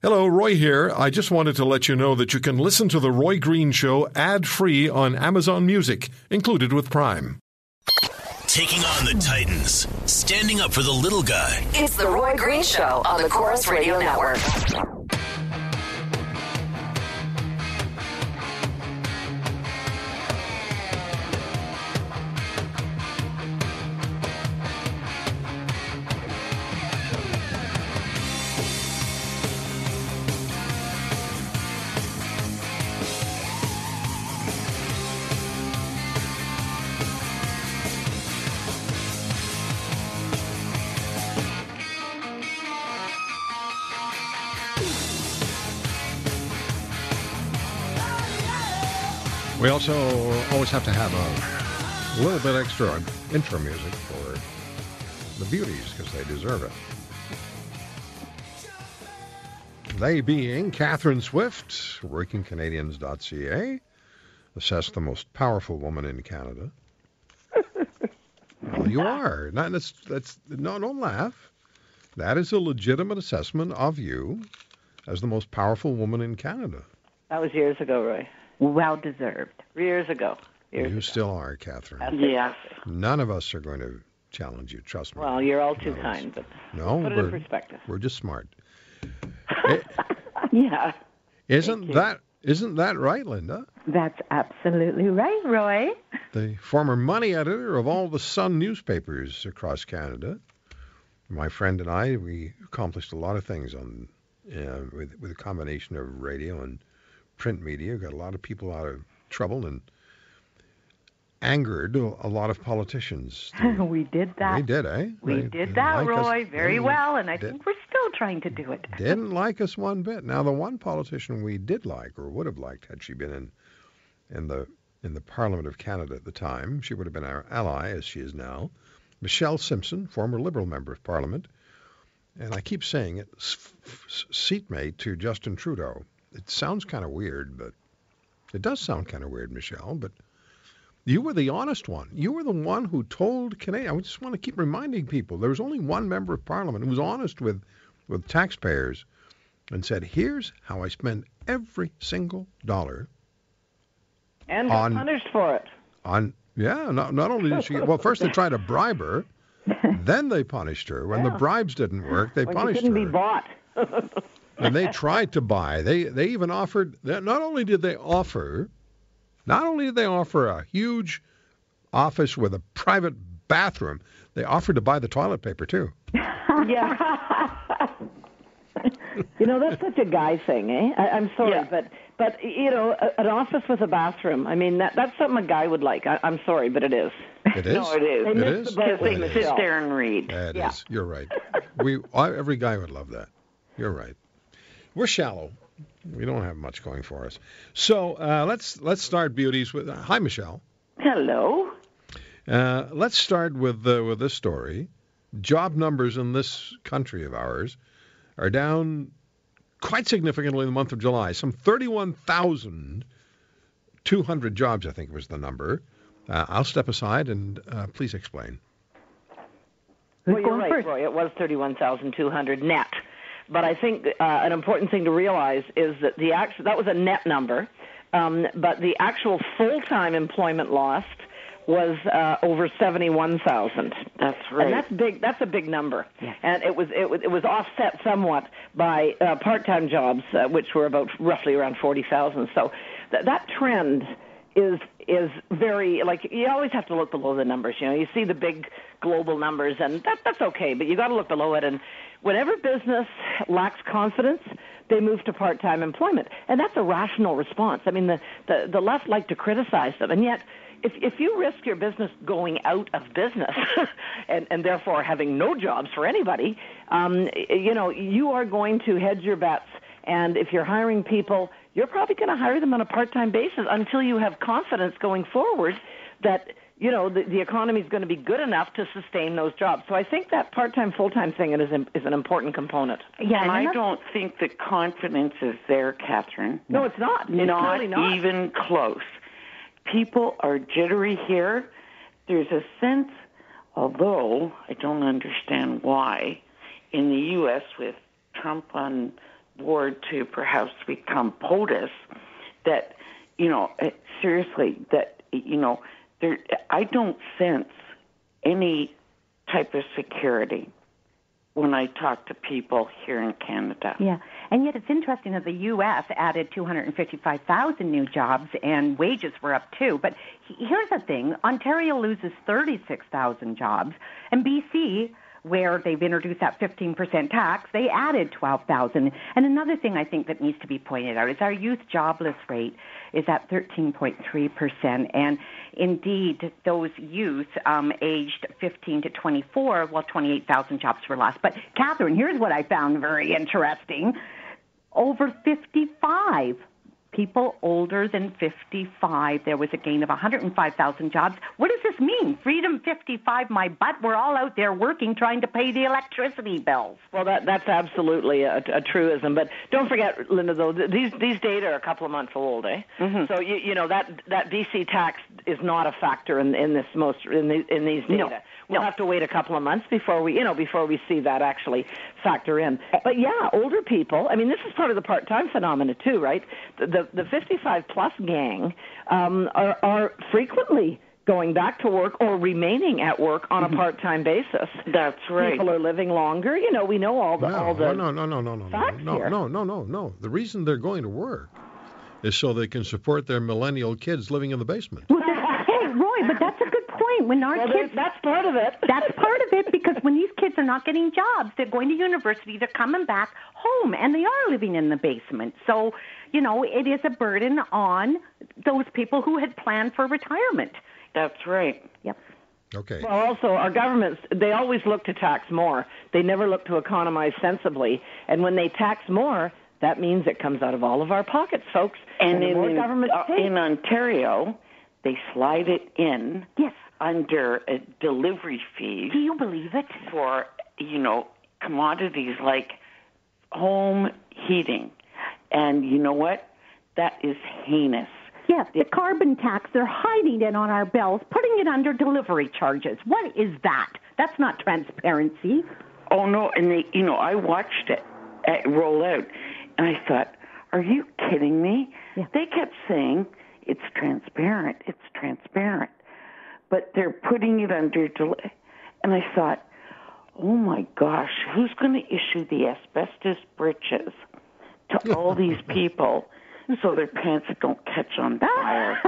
Hello, Roy here. I just wanted to let you know that you can listen to The Roy Green Show ad free on Amazon Music, included with Prime. Taking on the Titans, standing up for the little guy. It's the Roy Green Show on the Corus Radio Network. We also always have to have a little bit extra intro music for the beauties because they deserve it. They being Catherine Swift, WorkingCanadians.ca, assessed the most powerful woman in Canada. well, you are. Not, that's, that's, no, don't laugh. That is a legitimate assessment of you as the most powerful woman in Canada. That was years ago, Roy. Well deserved. Years ago. Years you ago. still are, Catherine. That's Yeah. None of us are going to challenge you. Trust me. Well, you're all too No, kind, but no, put it we're, in perspective. we're just smart. Yeah, Isn't that isn't that right, Linda? that's absolutely right, Roy. The former money editor of all the Sun newspapers across Canada. My friend and I, we accomplished a lot of things on uh, with with a combination of radio and print media. Got a lot of people out of trouble and angered a lot of politicians. we did that. They did, eh? We They did that, like us- Roy, very they well, and I did- think we're still trying to do it. didn't like us one bit. Now, the one politician we did like, or would have liked, had she been in in the in the Parliament of Canada at the time, she would have been our ally, as she is now. Michelle Simson, former Liberal member of Parliament, and I keep saying it, seatmate to Justin Trudeau. It sounds kind of weird, but it does sound kind of weird, Michelle. But you were the honest one. You were the one who told Canadian. I just want to keep reminding people there was only one member of Parliament who was honest with with taxpayers and said, "Here's how I spend every single dollar And on- punished for it. on." Yeah, not, not only did she get, well, first they tried to bribe her, then they punished her. When the bribes didn't work, they When you punished couldn't her. be bought. and they tried to buy. They they even offered. Not only did they offer, not only did they offer a huge office with a private bathroom, they offered to buy the toilet paper too. yeah. you know, that's such a guy thing, eh? I, I'm sorry, Yeah. but but you know, a, an office with a bathroom. I mean, that that's something a guy would like. I, I'm sorry, but it is. It is. No, it is. They It missed is? the boat It with is. Sit there and read. That Yeah. is- You're right. We every guy would love that. You're right. We're shallow. We don't have much going for us. So uh, let's let's start beauties with. hi, Michelle. Hello. Uh, let's start with uh, with this story. Job numbers in this country of ours are down quite significantly in the month of July. Some 31,200 jobs, I think was the number. Uh, I'll step aside and uh, please explain. Who's well, you're going right, first? Roy. It was 31,200 net. But I think uh, an important thing to realize is that the actual that was a net number, um, but the actual full-time employment lost was uh, over 71,000. That's right. And that's big. That's a big number. Yes. And it was it was it was offset somewhat by uh, part-time jobs, uh, which were about roughly around 40,000. So th- that trend is is very like you always have to look below the numbers. You know, you see the big global numbers, and that that's okay, but you got to look below it. And whenever business lacks confidence, they move to part-time employment, and that's a rational response. I mean, the the, the left like to criticize them, and yet. If, if you risk your business going out of business and, and therefore having no jobs for anybody, um, you know, you are going to hedge your bets. And if you're hiring people, you're probably going to hire them on a part-time basis until you have confidence going forward that you know the, the economy is going to be good enough to sustain those jobs. So I think that part-time, full-time thing is an, is an important component. yeah, And and I don't think the confidence is there, Catherine. No, it's not. It's not, really not. even close. People are jittery here. There's a sense, although I don't understand why, in the U.S. with Trump on board to perhaps become POTUS, that you know eh, seriously that you know there I don't sense any type of security when I talk to people here in Canada. Yeah, and yet it's interesting that the U.S. added 255,000 new jobs and wages were up too. But here's the thing Ontario loses 36,000 jobs, and BC where they've introduced that 15% tax, they added 12,000. And another thing I think that needs to be pointed out is our youth jobless rate is at 13.3%. And indeed, those youth um, aged 15 to 24, well, 28,000 jobs were lost. But Catherine, here's what I found very interesting. Over 55 people older than 55. There was a gain of 105,000 jobs. What does this mean? Freedom 55, my butt. We're all out there working, trying to pay the electricity bills. Well, that that's absolutely a, a truism. But don't forget, Linda, though these these data are a couple of months old, eh? Mm-hmm. So you you know that that BC tax is not a factor in in this most in the, in these data. No. We'll have to wait a couple of months before we you know before we see that actually factor in. But yeah, older people. I mean, this is part of the part-time phenomena too, right? The the, the 55 plus gang um, are are frequently going back to work or remaining at work on a part-time basis. That's right. People are living longer. You know, we know all the No, all the no, no, no, no, no, no, facts no, here. no, no, no, no. The reason they're going to work is so they can support their millennial kids living in the basement. Well, hey, Roy, but that's a good point. When our Well, kids that's part of it. That's part of it because when these kids are not getting jobs, they're going to university, they're coming back home, and they are living in the basement. So, you know, it is a burden on those people who had planned for retirement. That's right. Yep. Okay. Well, also, our governments, they always look to tax more. They never look to economize sensibly. And when they tax more, that means it comes out of all of our pockets, folks. And the in more in, government uh, in Ontario, they slide it in Yes. under a delivery fees Do you believe it? for you know commodities like home heating, and you know what? That is heinous. Yes, the carbon tax, they're hiding it on our bills, putting it under delivery charges. What is that? That's not transparency. Oh no! And they, you know, I watched it roll out, and I thought, "Are you kidding me?" Yeah. They kept saying it's transparent, it's transparent, but they're putting it under delay. And I thought, "Oh my gosh, who's going to issue the asbestos breeches to all these people so their pants don't catch on fire?"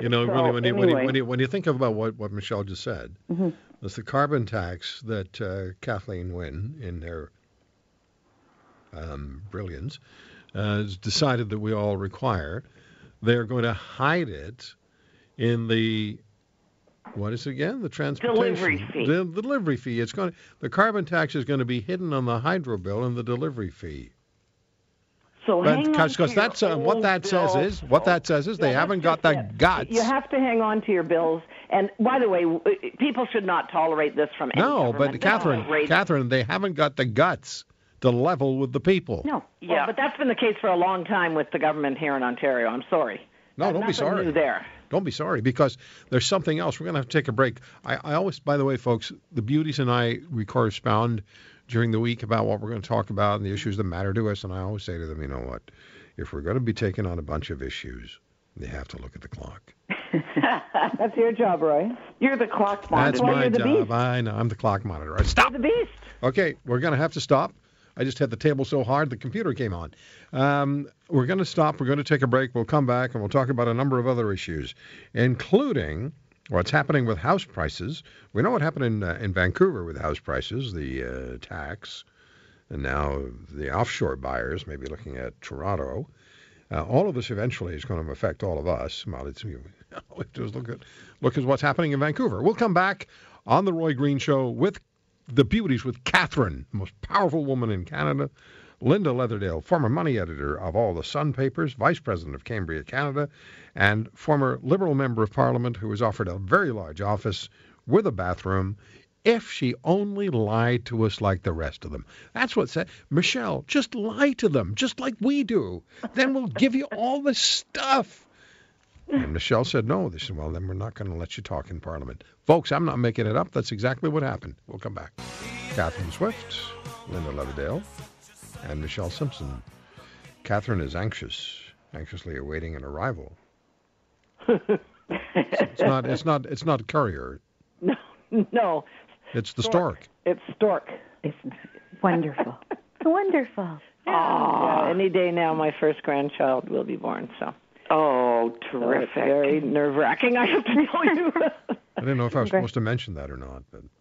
You know, So, really, when you, when, you, when, you, when you think about what, what Michelle just said, it's the carbon tax that uh, Kathleen Wynne, in her um, brilliance, uh, has decided that we all require. They're going to hide it in the what is it again? The transportation Delivery fee. The, the delivery fee. It's going. The carbon tax is going to be hidden on the hydro bill and the delivery fee. So hang on Because to your that's uh, what old that says is what that says is they Yeah, haven't got the it. guts. You have to hang on to your bills. And by the way, people should not tolerate this from any No, government. but This Catherine, outrageous. Catherine, they haven't got the guts to level with the people. No. Well, Yeah. but that's been the case for a long time with the government here in Ontario. I'm sorry. No, don't be sorry. New there. Don't be sorry because there's something else. We're going to have to take a break. I, I always, by the way, folks, the beauties and I we correspond during the week about what we're going to talk about and the issues that matter to us. And I always say to them, you know what? If we're going to be taking on a bunch of issues, they have to look at the clock. That's your job, Roy. You're the clock monitor. why my you're the job. beast. I know. I'm the clock monitor. All right, Stop. The beast. Okay, we're going to have to stop. I just hit the table so hard the computer came on. Um, we're going to stop. We're going to take a break. We'll come back and we'll talk about a number of other issues, including what's happening with house prices. We know what happened in uh, in Vancouver with house prices, the uh, tax, and now the offshore buyers may be looking at Toronto. Uh, all of this eventually is going to affect all of us. Well, it's, have to look at look at what's happening in Vancouver. We'll come back on the Roy Green Show with the beauties with Catherine, the most powerful woman in Canada. Linda Leatherdale, former money editor of all the Sun papers, vice president of Cambria, Canada, and former Liberal member of Parliament who was offered a very large office with a bathroom if she only lied to us like the rest of them. That's what said. Michelle, just lie to them, just like we do. Then we'll give you all the stuff. And Michelle said no. They said, well, then we're not going to let you talk in Parliament. Folks, I'm not making it up. That's exactly what happened. We'll come back. Catherine Swift, Linda Leatherdale, and Michelle Simson. Catherine is anxious, anxiously awaiting an arrival. it's not. It's not. It's not courier. No, no, It's the stork. it's stork. It's wonderful. wonderful. Yeah, any day now, my first grandchild will be born. So, Oh, so terrific. it's very nerve wracking. I have to tell you. I didn't know if I was supposed to mention that or not, but I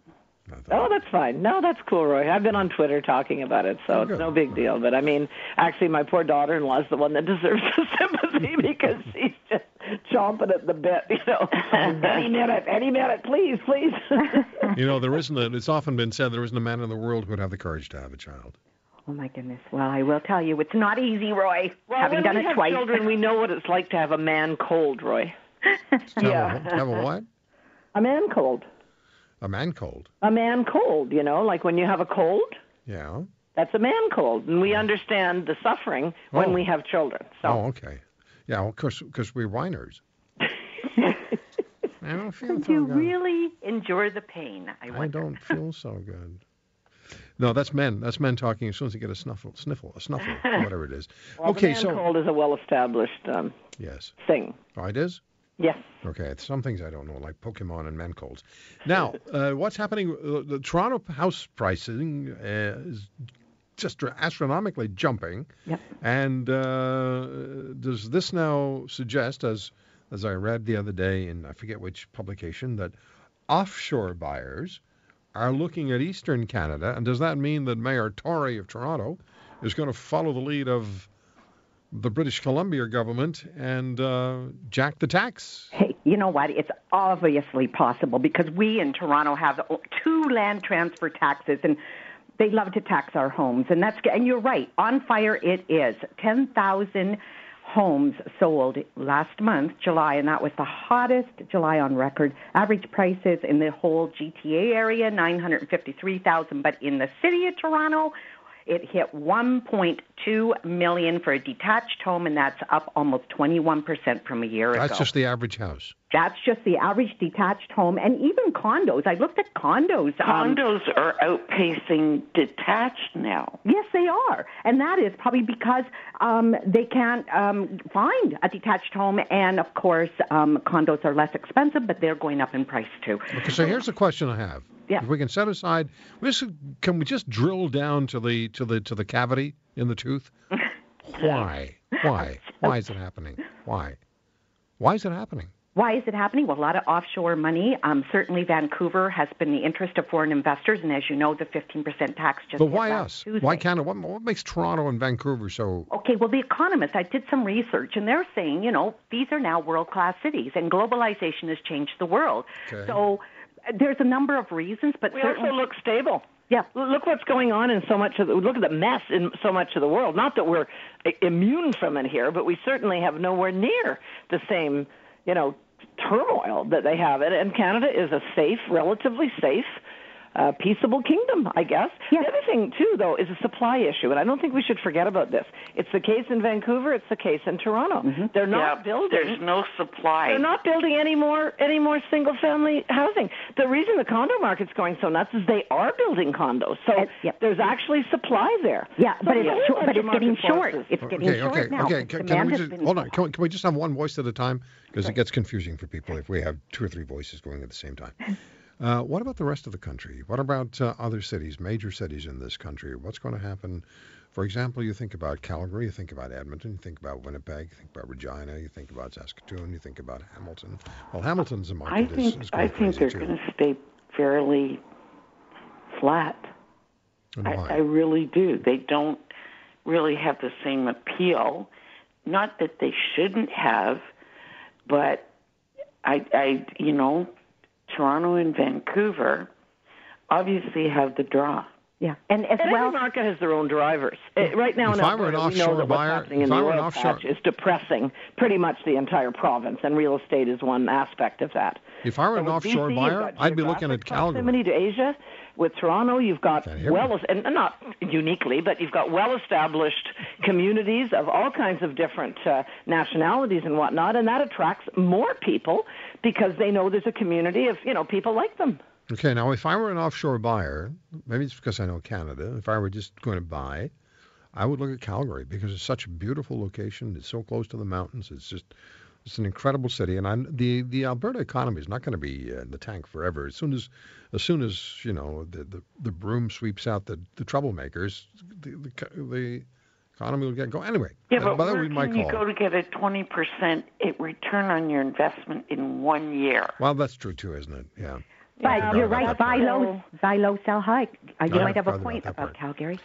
Oh, that's fine. No, that's cool, Roy. I've been on Twitter talking about it, so oh, it's no big deal. But I mean, actually, my poor daughter-in-law is the one that deserves the sympathy because she's just chomping at the bit. You know, any minute, any minute, please, please. you know, there isn't. A, it's often been said there isn't a man in the world who would have the courage to have a child. Oh my goodness. Well, I will tell you, it's not easy, Roy. well, Having done we it have twice. children, we know what it's like to have a man cold, Roy. Yeah. Have a, have a what? A man cold. A man cold. A man cold. You know, like when you have a cold. Yeah. That's a man cold, and we understand the suffering when Oh. we have children. So Oh, okay. Yeah, well, because because we're whiners. I don't feel Do so you good. really endure the pain? I I don't feel so good. No, that's men. That's men talking as soon as they get a snuffle, sniffle, a snuffle, whatever it is. well, okay, the man so cold is a well-established um, yes. thing. Oh, it is. Yes. Okay, some things I don't know, like Pokemon and men colds. Now, uh, what's happening? Uh, the Toronto house pricing uh, is just astronomically jumping. Yep. And uh, does this now suggest, as as I read the other day in I forget which publication, that offshore buyers are looking at Eastern Canada, and does that mean that Mayor Tory of Toronto is going to follow the lead of the British Columbia government and uh, jack the tax? Hey, you know what? It's obviously possible because we in Toronto have two land transfer taxes and they love to tax our homes. And that's and you're right. On fire it is. 10,000 homes sold last month, July, and that was the hottest July on record. Average prices in the whole GTA area 953,000, but in the city of Toronto it hit 1.2 million for a detached home, and that's up almost 21% from a year ago. That's just the average house. That's just the average detached home, and even condos. I looked at condos. um, Condos are outpacing detached now. yes, they are, and that is probably because um, they can't um, find a detached home, and of course, um, condos are less expensive, but they're going up in price too. Okay, so here's the question I have. Yeah. If we can set aside, we can we just drill down to the to the to the cavity in the tooth? Why? Why? Why is it happening? Why? Why is it happening? Why is it happening? Well, a lot of offshore money. Um, certainly, Vancouver has been the interest of foreign investors, and as you know, the 15% tax just. But why last us? Tuesday. Why Canada? What, what makes Toronto and Vancouver so? Okay, well, The Economist, I did some research, and they're saying, you know, these are now world class cities, and globalization has changed the world. Okay. So uh, there's a number of reasons, but We certainly. also look stable. Yeah. Look what's going on in so much of the, look at the mess in so much of the world. Not that we're immune from it here, but we certainly have nowhere near the same, you know, turmoil that they have. And, and Canada is a safe, relatively safe, uh, peaceable kingdom, I guess. Yeah. The other thing too, though, is a supply issue, and I don't think we should forget about this. It's the case in Vancouver. It's the case in Toronto. They're not yeah, building. there's no supply. They're not building any more any more single family housing. The reason the condo market's going so nuts is they are building condos. So yep. there's actually supply there. yeah, So but it's, whole short, but it's getting market short. forces. It's getting okay, short okay, now. okay. Can, can we just hold on? Can we, can we just have one voice at a time? Because it gets confusing for people if we have two or three voices going at the same time. Uh, what about the rest of the country? What about uh, other cities, major cities in this country? What's going to happen? For example, you think about Calgary, you think about Edmonton, you think about Winnipeg, you think about Regina, you think about Saskatoon, you think about Hamilton. Well, Hamilton's a market is, think is I going think they're going to stay fairly flat. I. I really do. They don't really have the same appeal. Not that they shouldn't have, but I, I, you know, Toronto and Vancouver obviously have the draw. Yeah, and as And well. every market has their own drivers. Uh, right now If in I were an Alberta, we know offshore that what's buyer- happening if in the I were an oil offshore- patch is depressing pretty much the entire province, and real estate is one aspect of that. if I were So an offshore BC, buyer, I'd be looking at Calgary. Proximity to Asia. With Toronto, you've got Can't me. well, and not uniquely, but you've got well-established communities of all kinds of different uh, nationalities and whatnot, and that attracts more people because they know there's a community of you know people like them. Okay, now if I were an offshore buyer, maybe it's because I know Canada, if I were just going to buy, I would look at Calgary because it's such a beautiful location. It's so close to the mountains. It's just it's an incredible city, and I'm, the the Alberta economy is not going to be uh, in the tank forever. As soon as as soon as you know the the, the broom sweeps out the, the troublemakers, the, the the economy will get going. Anyway, Yeah, but by the where my can you call. go to get a 20% return on your investment in one year? Well, that's true too, isn't it? Yeah. But forgot you're right. that Buy low, buy low, sell high. Uh, you Yeah, might have a forgot about point about. Calgary.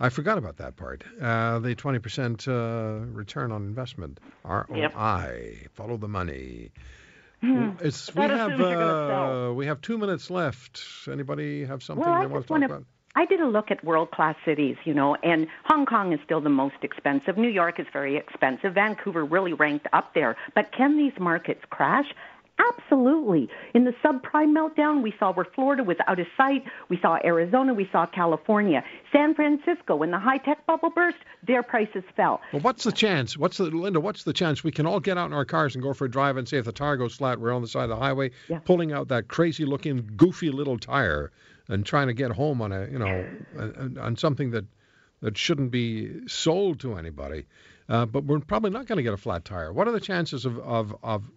I forgot about that part. Uh, the 20% uh, return on investment. ROI. Follow the money. It's, we have assumes you're gonna uh, we have two minutes left. Anybody have something Well, I they want to talk want to. about? I did a look at world class cities, you know, and Hong Kong is still the most expensive. New York is very expensive. Vancouver really ranked up there. But can these markets crash? Absolutely. In the subprime meltdown, we saw where Florida was out of sight. We saw Arizona. We saw California. San Francisco, when the high tech bubble burst, their prices fell. Well, what's the chance? What's the Linda? What's the chance we can all get out in our cars and go for a drive and say if the tire goes flat, we're on the side of the highway, Yeah. pulling out that crazy-looking, goofy little tire and trying to get home on a you know on, on something that that shouldn't be sold to anybody. Uh, but we're probably not going to get a flat tire. What are the chances of of, of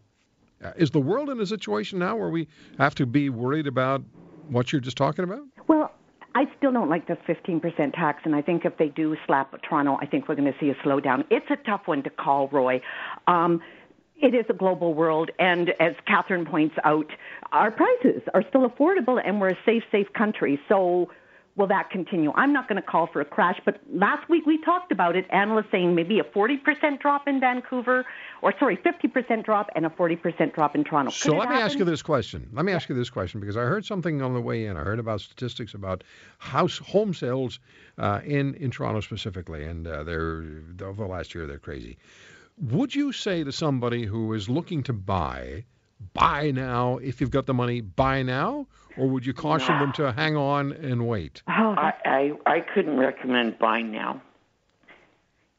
is the world in a situation now where we have to be worried about what you're just talking about? Well, I still don't like the 15% tax, and I think if they do slap Toronto, I think we're going to see a slowdown. It's a tough one to call, Roy. Um, it is a global world, and as Catherine points out, our prices are still affordable, and we're a safe, safe country. So, will that continue? I'm not going to call for a crash, but last week we talked about it. Analysts saying maybe a 40% drop in Vancouver, or sorry, 50% drop and a 40% drop in Toronto. So Could let me ask you this question. Let me ask you this question because I heard something on the way in. I heard about statistics about house home sales uh, in in Toronto specifically, and uh, they're over the last year they're crazy. Would you say to somebody who is looking to buy, buy now if you've got the money, buy now, or would you caution them to hang on and wait? Oh, I, I I couldn't recommend buying now.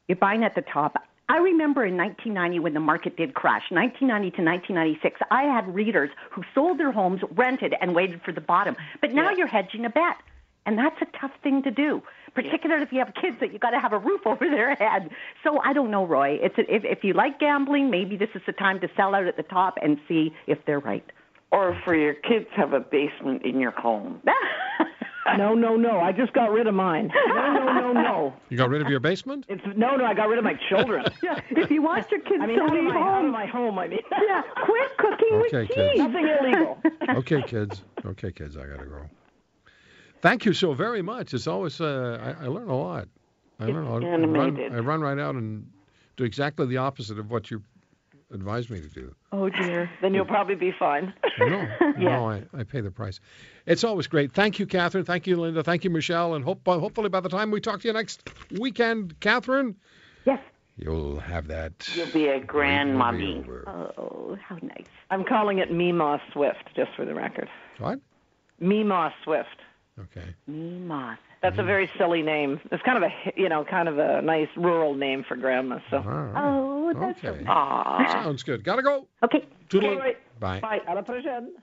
You're buying at the top. I remember in 1990 when the market did crash, 1990 to 1996, I had readers who sold their homes, rented, and waited for the bottom. But now you're hedging a bet. And that's a tough thing to do, particularly if you have kids that you got to have a roof over their head. So I don't know, Roy. It's a, if if you like gambling, maybe this is the time to sell out at the top and see if they're right. Or for your kids, have a basement in your home. No, no, no. I just got rid of mine. No, no, no, no. You got rid of your basement? It's no, no. I got rid of my children. yeah, if you want your kids I mean, to out of, leave my, out of home, my home. I mean, yeah, quit cooking Okay, with kids. cheese. nothing illegal. okay, kids. Okay, kids. I gotta go. Thank you so very much. It's always uh, I, I learn a lot. I learn a lot. I run. I run right out and do exactly the opposite of what you advised me to do. Oh dear. then you'll probably be fine. No, no, I, I pay the price. It's always great. Thank you, Catherine. Thank you, Linda. Thank you, Michelle. And hope uh, hopefully by the time we talk to you next weekend, Catherine, Yes. you'll have that. You'll be a grandmommy. over. Oh, how nice. I'm calling it Meemaw Swift, just for the record. What? Meemaw Swift. Okay. Me moth. That's a mm-hmm. very silly name. It's kind of a you know kind of a nice rural name for grandma. So All right. Oh, that's okay. so Aw. Sounds good. Gotta go. Okay. Toodaloo. All right. Bye. bye. À la prochaine.